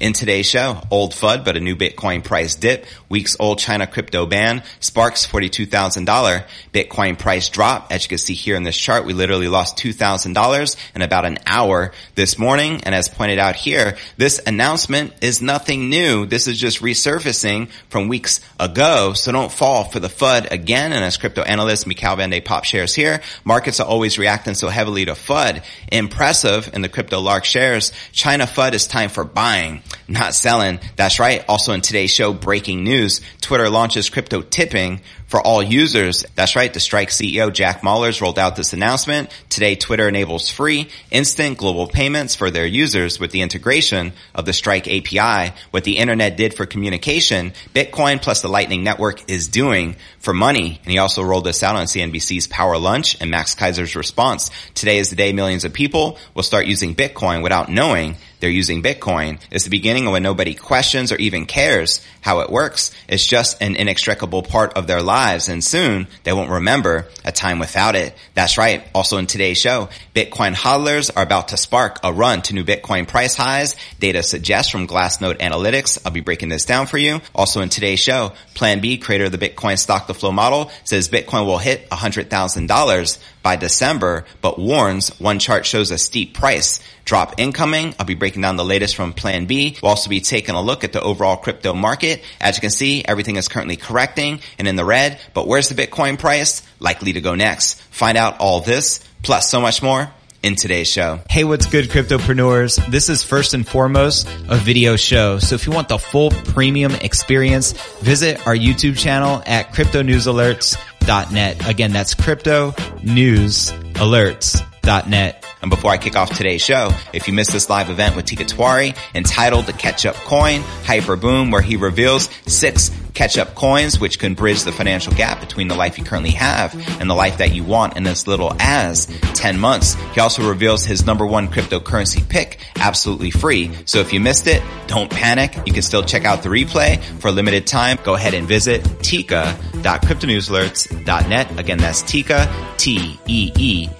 In today's show, old FUD, but a new Bitcoin price dip, weeks old China crypto ban, sparks $42,000, Bitcoin price drop. As you can see here in this chart, we literally lost $2,000 in about an hour this morning. And as pointed out here, this announcement is nothing new. This is just resurfacing from weeks ago. So don't fall for the FUD again. And as crypto analyst Mikhail Van de Poppe shares here, markets are always reacting so heavily to FUD. Impressive in the crypto lark shares. China FUD is time for buying not selling. That's right. Also in today's show, breaking news, Twitter launches crypto tipping for all users. That's right. The Strike CEO Jack Mallers rolled out this announcement. Today, Twitter enables free, instant global payments for their users with the integration of the Strike API. What the internet did for communication, Bitcoin plus the Lightning Network is doing for money. And he also rolled this out on CNBC's Power Lunch and Max Keiser's response. Today is the day millions of people will start using Bitcoin without knowing they're using Bitcoin. It's the beginning of when nobody questions or even cares how it works. It's just an inextricable part of their lives and soon they won't remember a time without it. That's right. Also in today's show, Bitcoin hodlers are about to spark a run to new Bitcoin price highs. Data suggests from Glassnode Analytics. I'll be breaking this down for you. Also in today's show, Plan B, creator of the Bitcoin stock to flow model, says Bitcoin will hit $100,000 by December, but warns one chart shows a steep price drop incoming. I'll be breaking down the latest from Plan B. We'll also be taking a look at the overall crypto market. As you can see, everything is currently correcting and in the red, but where's the Bitcoin price? Likely to go next. Find out all this, plus so much more in today's show. Hey, what's good, cryptopreneurs? This is first and foremost a video show. So if you want the full premium experience, visit our YouTube channel at cryptonewsalerts.net. Again, that's crypto news cryptonewsalerts.net. And before I kick off today's show, if you missed this live event with Teeka Tiwari entitled The Catch Up Coin, Hyper Boom, where he reveals six catch up coins, which can bridge the financial gap between the life you currently have and the life that you want in as little as 10 months. He also reveals his number one cryptocurrency pick absolutely free. So if you missed it, don't panic. You can still check out the replay for a limited time. Go ahead and visit teeka.cryptonewsalerts.net. Again, that's Teeka, T-E-E-K-A dot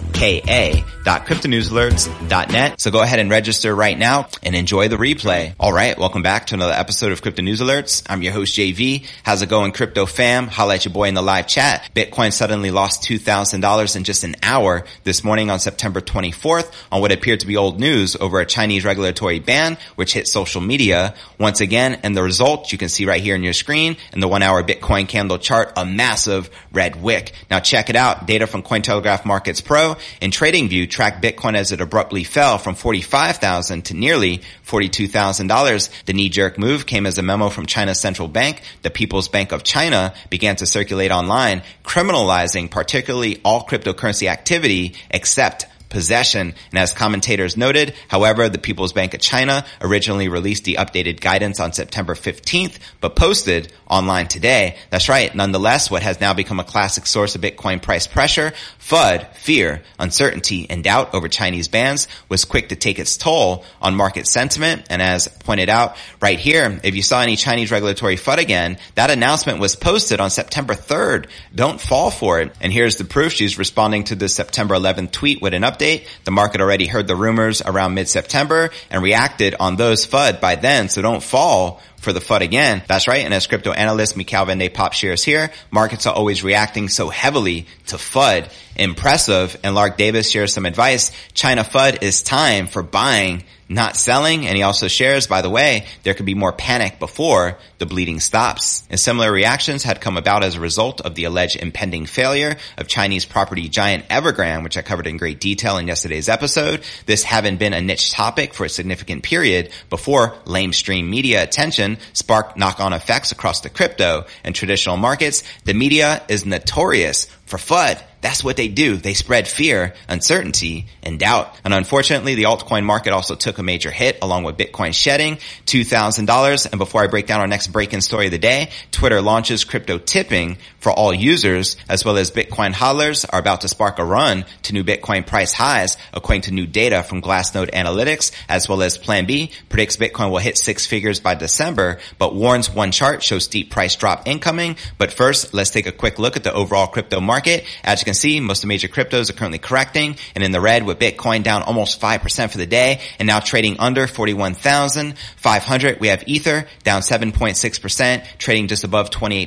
cryptonewsalerts.net. So go ahead and register right now and enjoy the replay. All right. Welcome back to another episode of Crypto News Alerts. I'm your host, JV. How's it going, crypto fam? Holla at your boy in the live chat. Bitcoin suddenly lost $2,000 in just an hour this morning on September 24th on what appeared to be old news over a Chinese regulatory ban, which hit social media once again. And the result you can see right here on your screen in the one hour Bitcoin candle chart, a massive red wick. Now check it out. Data from Cointelegraph Markets Pro and TradingView tracked Bitcoin as it abruptly fell from 45,000 to nearly $42,000. The knee jerk move came as a memo from China's central bank the People's Bank of China began to circulate online, criminalizing particularly all cryptocurrency activity except possession. And as commentators noted, however, the People's Bank of China originally released the updated guidance on September 15th, but posted online today. That's right. Nonetheless, what has now become a classic source of Bitcoin price pressure, FUD, fear, uncertainty, and doubt over Chinese bans was quick to take its toll on market sentiment. And as pointed out right here, if you saw any Chinese regulatory FUD again, that announcement was posted on September 3rd. Don't fall for it. And here's the proof. She's responding to the September 11th tweet with an update update. The market already heard the rumors around mid-September and reacted on those FUD by then, so don't fall for the FUD again. That's right. And as crypto analyst Mikhail Van de Poppe shares here, markets are always reacting so heavily to FUD. Impressive. And Lark Davis shares some advice. China FUD is time for buying not selling. And he also shares, by the way, there could be more panic before the bleeding stops. And similar reactions had come about as a result of the alleged impending failure of Chinese property giant Evergrande, which I covered in great detail in yesterday's episode. This having been a niche topic for a significant period before lamestream media attention sparked knock-on effects across the crypto and traditional markets. The media is notorious for FUD that's what they do. They spread fear, uncertainty, and doubt. And unfortunately, the altcoin market also took a major hit along with Bitcoin shedding $2,000. And before I break down our next break-in story of the day, Twitter launches crypto tipping for all users as well as Bitcoin hodlers are about to spark a run to new Bitcoin price highs according to new data from Glassnode Analytics as well as Plan B predicts Bitcoin will hit six figures by December, but warns one chart shows steep price drop incoming. But first, let's take a quick look at the overall crypto market. As you can see, most of major cryptos are currently correcting and in the red with Bitcoin down almost 5% for the day and now trading under 41,500. We have Ether down 7.6%, trading just above $2,800.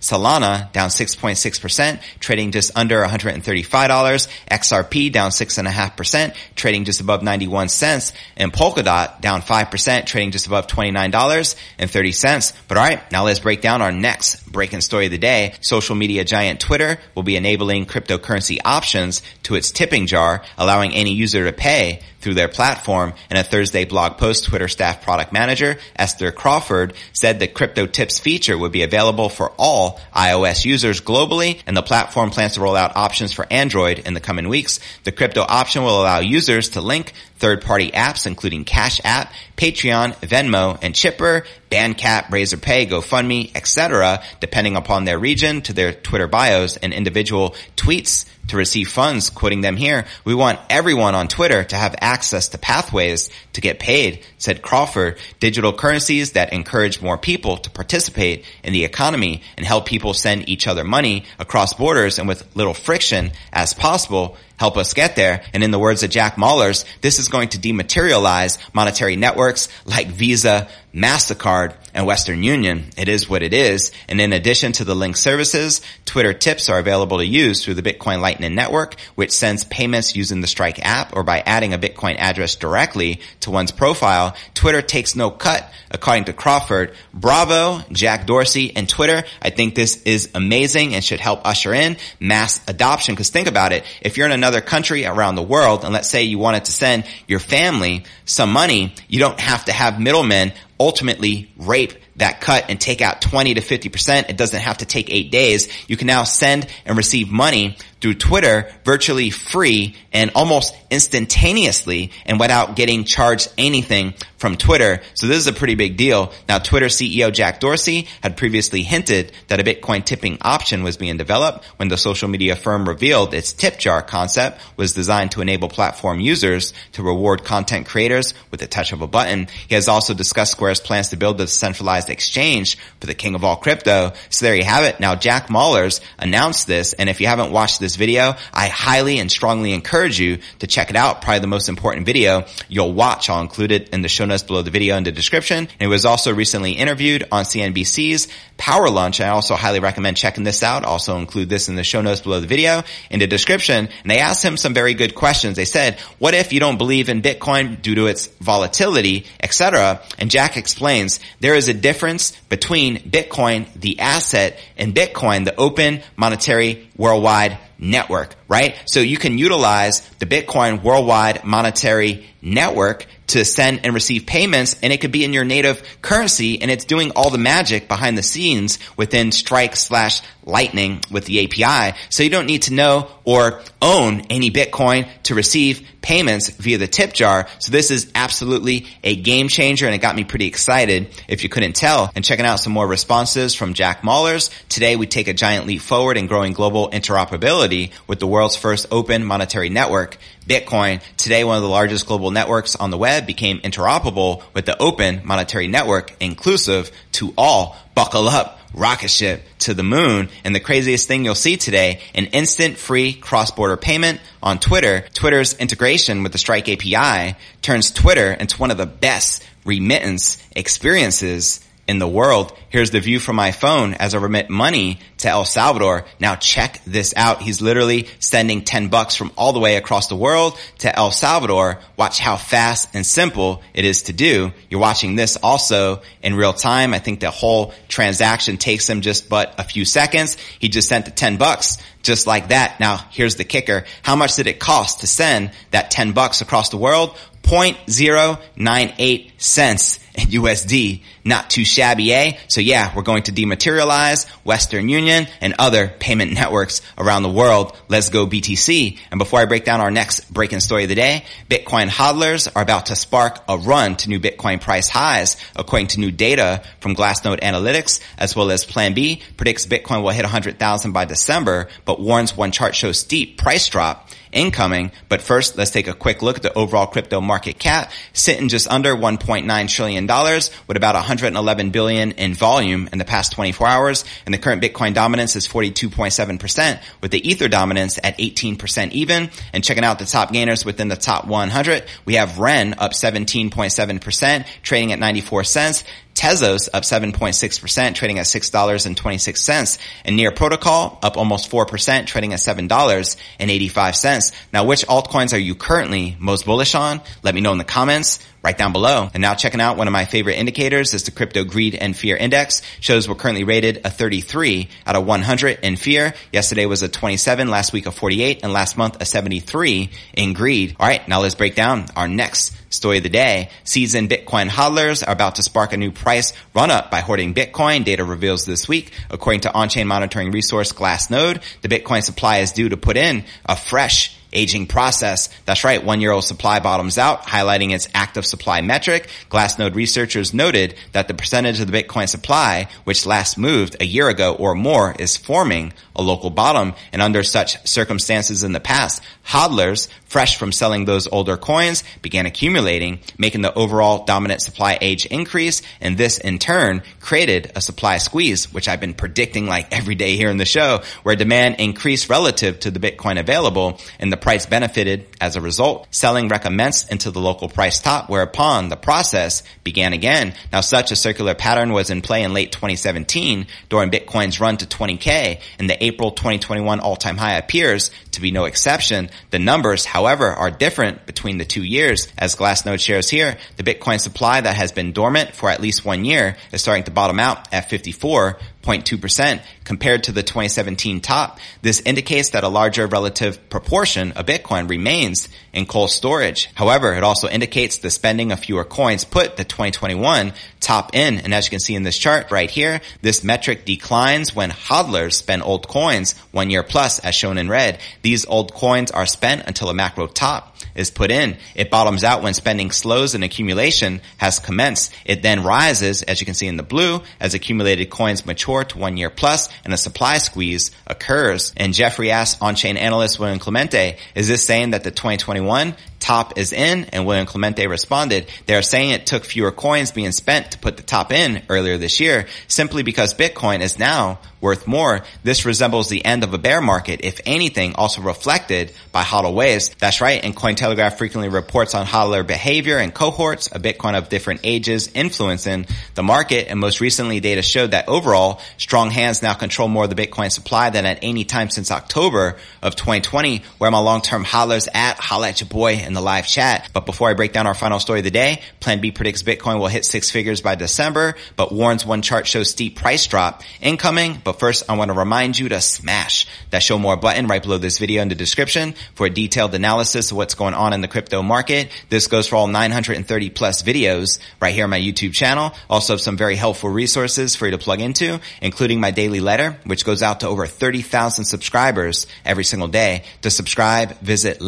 Solana down 6.6%, trading just under $135. XRP down 6.5%, trading just above 91 cents. And Polkadot down 5%, trading just above $29.30. But alright, now let's break down our next breaking story of the day. Social media giant Twitter will be enabling cryptocurrency options to its tipping jar, allowing any user to pay through their platform. In a Thursday blog post, Twitter staff product manager Esther Crawford said the crypto tips feature would be available for all iOS users globally and the platform plans to roll out options for Android in the coming weeks. The crypto option will allow users to link third-party apps including Cash App, Patreon, Venmo, and Chipper, Bandcamp, Razorpay, GoFundMe, etc., depending upon their region to their Twitter bios and individual tweets to receive funds, quoting them here, we want everyone on Twitter to have access to pathways to get paid, said Crawford. Digital currencies that encourage more people to participate in the economy and help people send each other money across borders and with little friction as possible help us get there. And in the words of Jack Mallers, this is going to dematerialize monetary networks like Visa, MasterCard, and Western Union. It is what it is. And in addition to the link services, Twitter tips are available to use through the Bitcoin Lightning Network, which sends payments using the Strike app or by adding a Bitcoin address directly to one's profile. Twitter takes no cut, according to Crawford. Bravo, Jack Dorsey, and Twitter. I think this is amazing and should help usher in mass adoption. Cause think about it. If you're in another country around the world, and let's say you wanted to send your family some money, you don't have to have middlemen ultimately rape that cut and take out 20 to 50%. It doesn't have to take eight days. You can now send and receive money through Twitter virtually free and almost instantaneously and without getting charged anything from Twitter. So this is a pretty big deal. Now Twitter CEO Jack Dorsey had previously hinted that a Bitcoin tipping option was being developed when the social media firm revealed its tip jar concept was designed to enable platform users to reward content creators with a touch of a button. He has also discussed Square's plans to build a centralized exchange for the king of all crypto. So there you have it. Now Jack Mallers announced this and if you haven't watched this video, I highly and strongly encourage you to check it out. Probably the most important video you'll watch. I'll include it in the show notes below the video in the description. And it was also recently interviewed on CNBC's Power Lunch. I also highly recommend checking this out. Also include this in the show notes below the video in the description. And they asked him some very good questions. They said, what if you don't believe in Bitcoin due to its volatility, etc.? And Jack explains there is a difference between Bitcoin, the asset, and Bitcoin, the open monetary worldwide network, right? So you can utilize the Bitcoin worldwide monetary network to send and receive payments and it could be in your native currency and it's doing all the magic behind the scenes within Strike slash Lightning with the API. So you don't need to know or own any Bitcoin to receive payments via the tip jar. So this is absolutely a game changer and it got me pretty excited if you couldn't tell. And checking out some more responses from Jack Mallers. Today we take a giant leap forward in growing global interoperability with the world's first open monetary network. Bitcoin, today one of the largest global networks on the web, became interoperable with the open monetary network inclusive to all. Buckle up rocket ship to the moon. And the craziest thing you'll see today, an instant free cross-border payment on Twitter. Twitter's integration with the Strike API turns Twitter into one of the best remittance experiences in the world. Here's the view from my phone as I remit money to El Salvador. Now check this out. He's literally sending 10 bucks from all the way across the world to El Salvador. Watch how fast and simple it is to do. You're watching this also in real time. I think the whole transaction takes him just but a few seconds. He just sent the 10 bucks just like that. Now here's the kicker. How much did it cost to send that 10 bucks across the world? 0.098 cents in USD. Not too shabby, eh? So yeah, we're going to dematerialize Western Union and other payment networks around the world. Let's go BTC. And before I break down our next breaking story of the day, Bitcoin hodlers are about to spark a run to new Bitcoin price highs, according to new data from Glassnode Analytics, as well as Plan B predicts Bitcoin will hit 100,000 by December, but warns one chart shows steep price drop incoming. But first, let's take a quick look at the overall crypto market cap, sitting just under $1.9 trillion with about 111 billion in volume in the past 24 hours. And the current Bitcoin dominance is 42.7% with the Ether dominance at 18% even. And checking out the top gainers within the top 100, we have Ren up 17.7%, trading at 94 cents. Tezos up 7.6%, trading at $6.26. And Near Protocol up almost 4%, trading at $7.85. Now, which altcoins are you currently most bullish on? Let me know in the comments right down below. And now checking out one of my favorite indicators is the crypto greed and fear index shows we're currently rated a 33 out of 100 in fear. Yesterday was a 27, last week a 48, and last month a 73 in greed. All right. Now let's break down our next story of the day. Seasoned Bitcoin hodlers are about to spark a new price run up by hoarding Bitcoin. Data reveals this week, according to on-chain monitoring resource Glassnode, the Bitcoin supply is due to put in a fresh aging process. That's right. One year old supply bottoms out, highlighting its active supply metric. Glassnode researchers noted that the percentage of the Bitcoin supply, which last moved a year ago or more, is forming a local bottom. And under such circumstances in the past, hodlers, fresh from selling those older coins, began accumulating, making the overall dominant supply age increase. And this in turn created a supply squeeze, which I've been predicting like every day here in the show, where demand increased relative to the Bitcoin available and the price benefited as a result. Selling recommenced into the local price top, whereupon the process began again. Now such a circular pattern was in play in late 2017 during Bitcoin's run to 20K and the April 2021 all-time high appears to be no exception. The numbers, however, are different between the two years. As Glassnode shares here, the Bitcoin supply that has been dormant for at least one year is starting to bottom out at 54 0.2% compared to the 2017 top. This indicates that a larger relative proportion of Bitcoin remains in cold storage. However, it also indicates the spending of fewer coins put the 2021 top in. And as you can see in this chart right here, this metric declines when hodlers spend old coins one year plus as shown in red. These old coins are spent until a macro top is put in. It bottoms out when spending slows and accumulation has commenced. It then rises, as you can see in the blue, as accumulated coins mature to one year plus and a supply squeeze occurs. And Jeffrey asks on-chain analyst William Clemente, is this saying that the 2021 top is in? And William Clemente responded, they're saying it took fewer coins being spent to put the top in earlier this year simply because Bitcoin is now worth more. This resembles the end of a bear market, if anything, also reflected by hodl waves. That's right. And Cointelegraph frequently reports on hodler behavior and cohorts a Bitcoin of different ages influencing the market. And most recently data showed that overall strong hands now control more of the Bitcoin supply than at any time since October of 2020, where my long-term hodlers at, holla at your boy in the live chat. But before I break down our final story of the day, Plan B predicts Bitcoin will hit six figures by December, but warns one chart shows steep price drop incoming, but first, I want to remind you to smash that show more button right below this video in the description for a detailed analysis of what's going on in the crypto market. This goes for all 930 plus videos right here on my YouTube channel. Also some very helpful resources for you to plug into, including my daily letter, which goes out to over 30,000 subscribers every single day. To subscribe, visit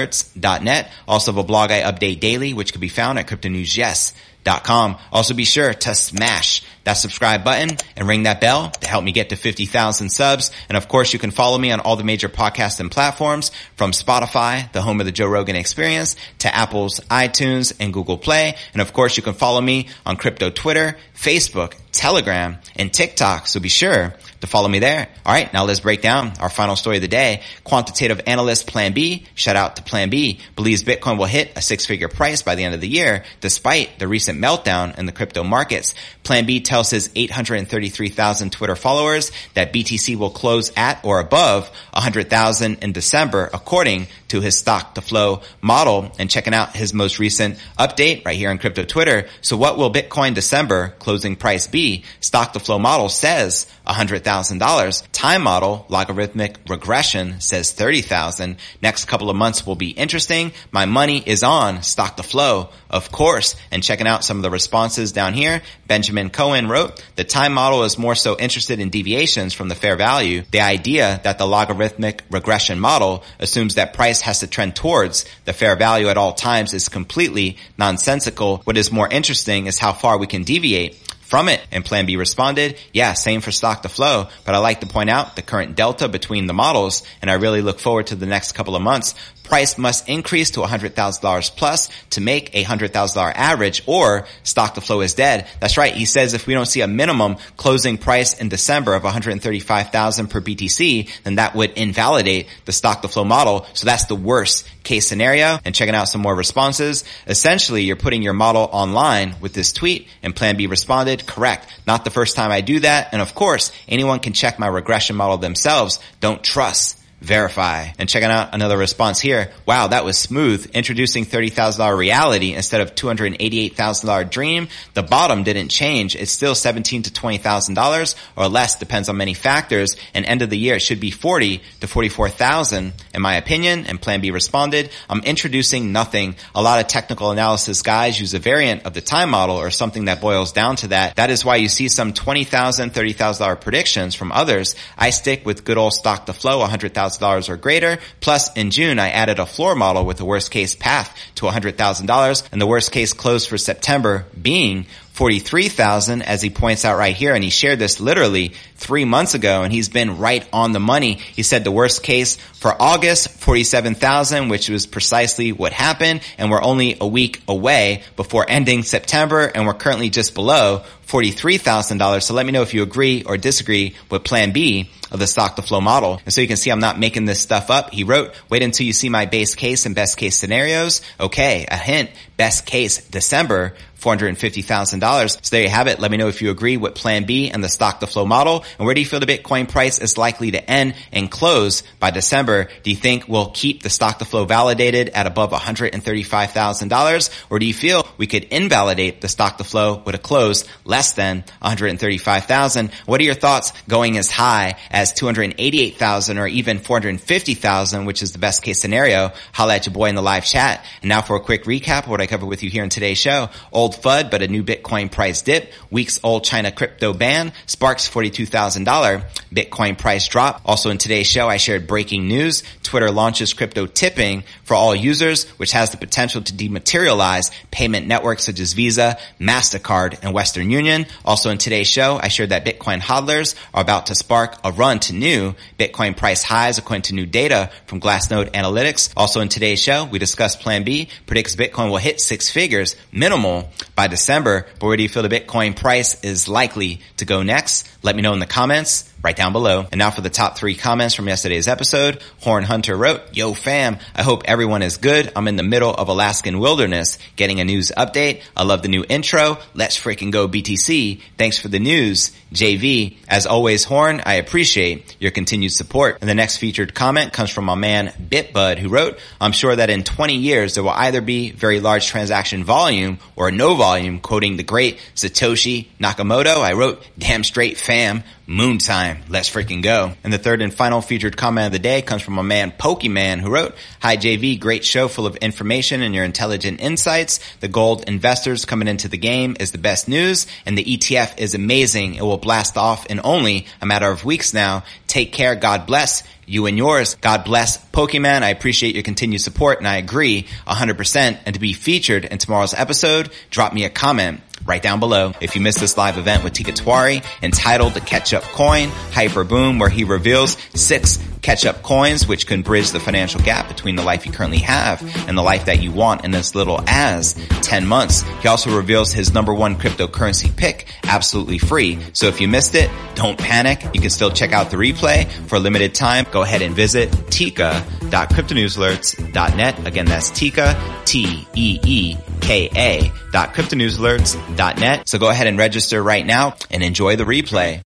letter.cryptonewsalerts.net. Also have a blog I update daily, which can be found at cryptonewsyes.com com. Also be sure to smash that subscribe button and ring that bell to help me get to 50,000 subs. And of course, you can follow me on all the major podcasts and platforms from Spotify, the home of the Joe Rogan experience, to Apple's iTunes and Google Play. And of course, you can follow me on crypto Twitter, Facebook, Telegram, and TikTok. So be sure to follow me there. All right. Now let's break down our final story of the day. Quantitative analyst Plan B, shout out to Plan B, believes Bitcoin will hit a six figure price by the end of the year, despite the recent meltdown in the crypto markets. Plan B tells his 833,000 Twitter followers that BTC will close at or above 100,000 in December, according to his stock to flow model and checking out his most recent update right here on crypto Twitter. So what will Bitcoin December closing price be? Stock to flow model says $100,000. Time model, logarithmic regression says 30,000. Next couple of months will be interesting. My money is on stock to flow, of course. And checking out some of the responses down here, Benjamin Cowen wrote, the time model is more so interested in deviations from the fair value. The idea that the logarithmic regression model assumes that price has to trend towards the fair value at all times is completely nonsensical. What is more interesting is how far we can deviate from it. And Plan B responded, yeah, same for stock to flow, but I like to point out the current delta between the models, and I really look forward to the next couple of months price must increase to $100,000 plus to make a $100,000 average or stock to flow is dead. That's right. He says if we don't see a minimum closing price in December of 135,000 per BTC, then that would invalidate the stock to flow model. So that's the worst case scenario and checking out some more responses. Essentially, you're putting your model online with this tweet and plan B responded, correct. Not the first time I do that. And of course, anyone can check my regression model themselves. Don't trust verify. And checking out another response here. Wow, that was smooth. Introducing $30,000 reality instead of $288,000 dream. The bottom didn't change. It's still $17 to $20,000 or less, depends on many factors. And end of the year, it should be 40 to 44,000 in my opinion. And plan B responded, I'm introducing nothing. A lot of technical analysis guys use a variant of the time model or something that boils down to that. That is why you see some $20,000, $30,000 predictions from others. I stick with good old stock to flow, 100,000 $100,000 or greater. Plus, in June, I added a floor model with the worst case path to $100,000 and the worst case close for September being 43,000 as he points out right here. And he shared this literally three months ago and he's been right on the money. He said the worst case for August, 47,000, which was precisely what happened. And we're only a week away before ending September and we're currently just below $43,000. So let me know if you agree or disagree with plan B of the stock to flow model. And so you can see I'm not making this stuff up. He wrote, wait until you see my base case and best case scenarios. Okay. A hint, best case December, $450,000. So there you have it. Let me know if you agree with plan B and the stock to flow model. And where do you feel the Bitcoin price is likely to end and close by December? Do you think we'll keep the stock to flow validated at above $135,000? Or do you feel we could invalidate the stock to flow with a close less than 135,000? What are your thoughts going as high as 288,000 or even 450,000, which is the best case scenario? Holla at your boy in the live chat. And now for a quick recap of what I covered with you here in today's show. Old old FUD, but a new Bitcoin price dip. Weeks old China crypto ban sparks $42,000 Bitcoin price drop. Also in today's show, I shared breaking news. Twitter launches crypto tipping for all users, which has the potential to dematerialize payment networks such as Visa, MasterCard, and Western Union. Also in today's show, I shared that Bitcoin hodlers are about to spark a run to new Bitcoin price highs according to new data from Glassnode Analytics. Also in today's show, we discussed Plan B predicts Bitcoin will hit six figures minimal by December. But where do you feel the Bitcoin price is likely to go next? Let me know in the comments right down below. And now for the top three comments from yesterday's episode. Horn Hunter wrote, Yo fam, I hope everyone is good. I'm in the middle of Alaskan wilderness getting a news update. I love the new intro. Let's freaking go BTC. Thanks for the news. JV, as always, Horn, I appreciate your continued support. And the next featured comment comes from my man Bitbud who wrote, I'm sure that in 20 years there will either be very large transaction volume or no volume, quoting the great Satoshi Nakamoto. I wrote, damn straight fam, moon time. Let's freaking go. And the third and final featured comment of the day comes from a man Pokemon who wrote, Hi JV, great show full of information and your intelligent insights. The gold investors coming into the game is the best news and the ETF is amazing. It will blast off in only a matter of weeks now. Take care. God bless you and yours. God bless Pokemon. I appreciate your continued support and I agree 100%. And to be featured in tomorrow's episode, drop me a comment right down below. If you missed this live event with Tiwari entitled The Catch Up Coin Hyper Boom, where he reveals six catch up coins, which can bridge the financial gap between the life you currently have and the life that you want in as little as 10 months. He also reveals his number one cryptocurrency pick absolutely free. So if you missed it, don't panic. You can still check out the replay for a limited time. Go ahead and visit teeka.cryptonewsalerts.net. Again, that's Teeka, T-E-E-K-A dot cryptonewsalerts.net. So go ahead and register right now and enjoy the replay.